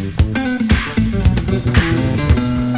thank you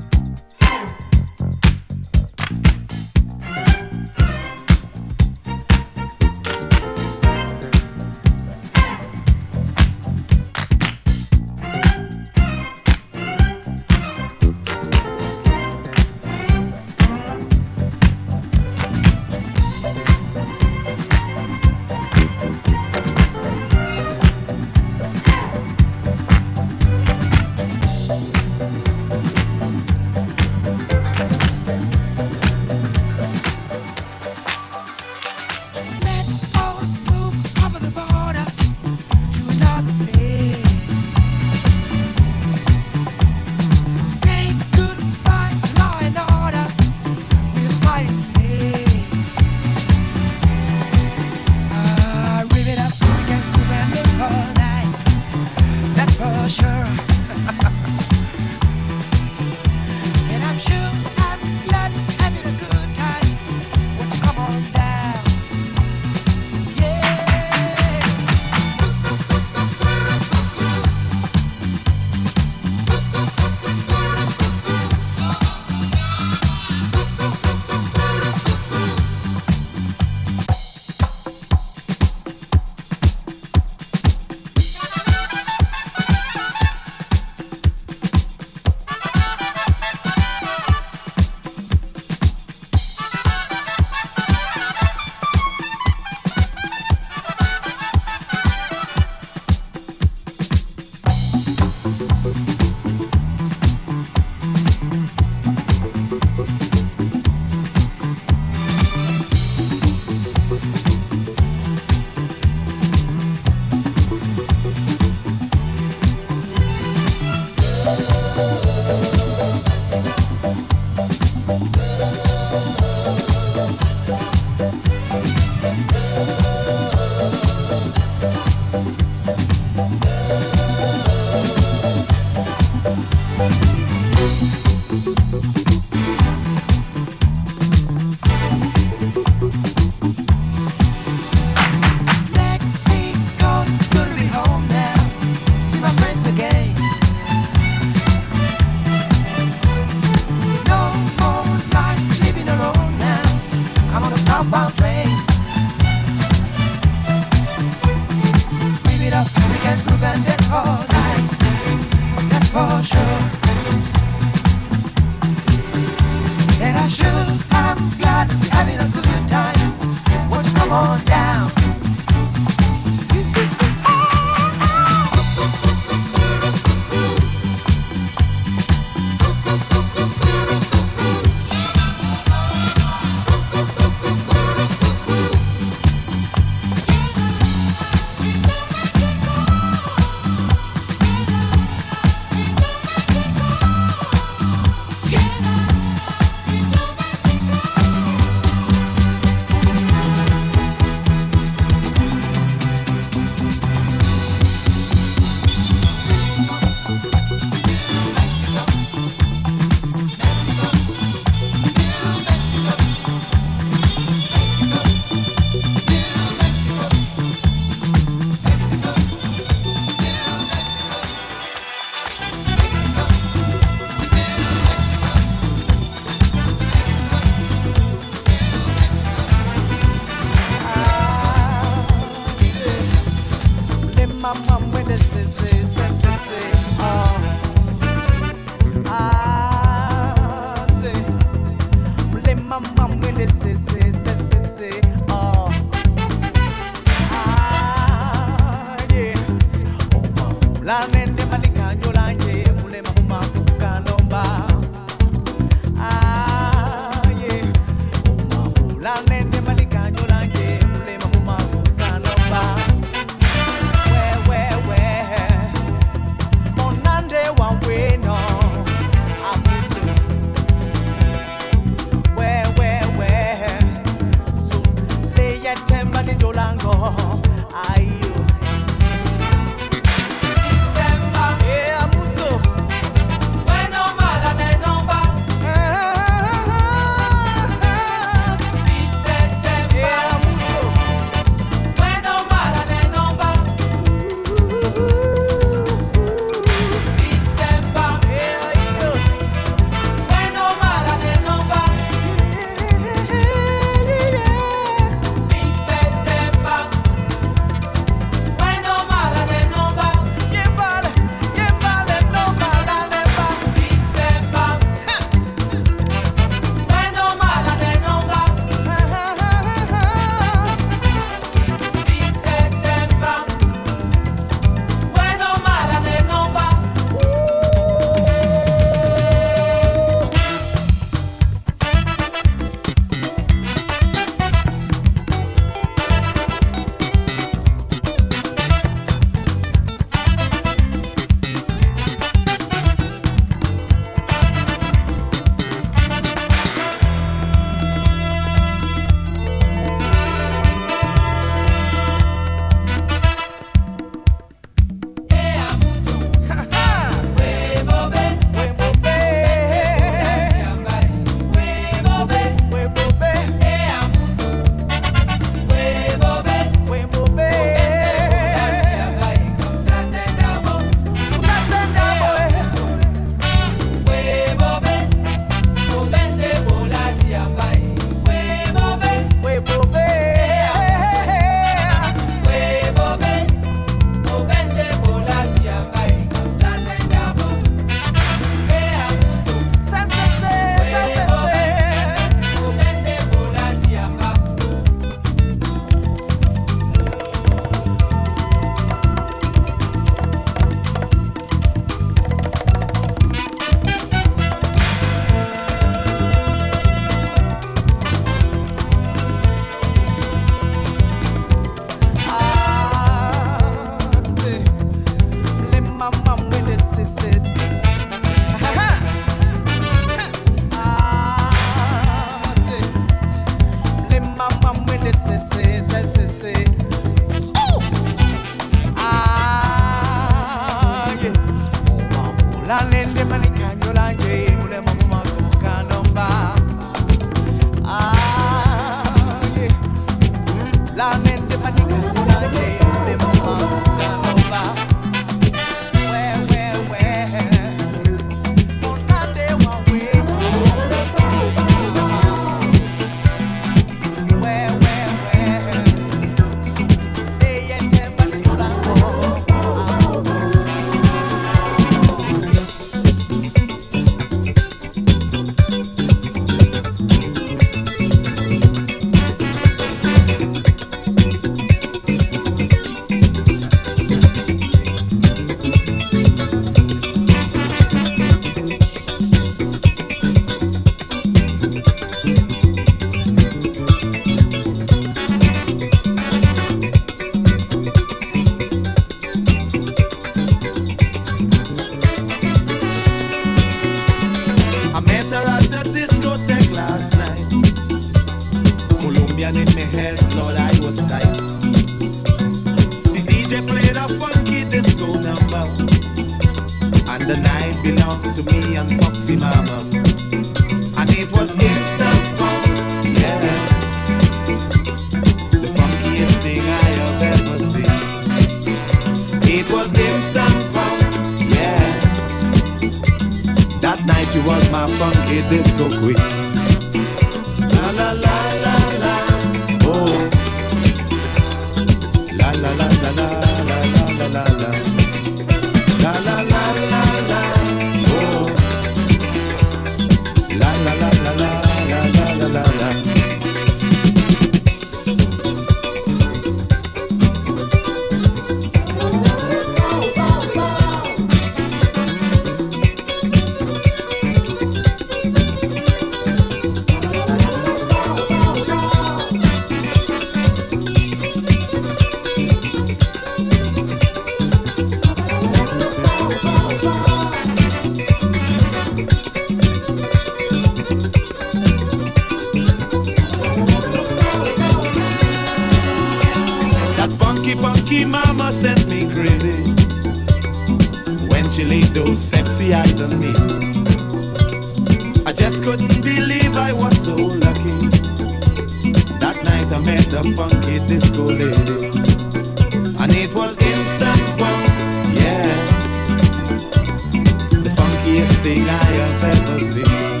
I have ever seen.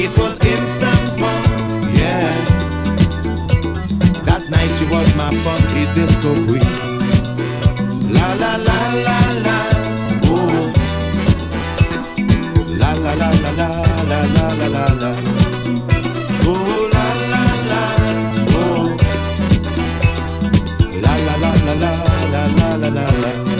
It was instant funk, yeah. That night she was my funky disco queen. La la la la la, oh. La la la la la la la la la, oh la la la, oh. La la la la la la la la la.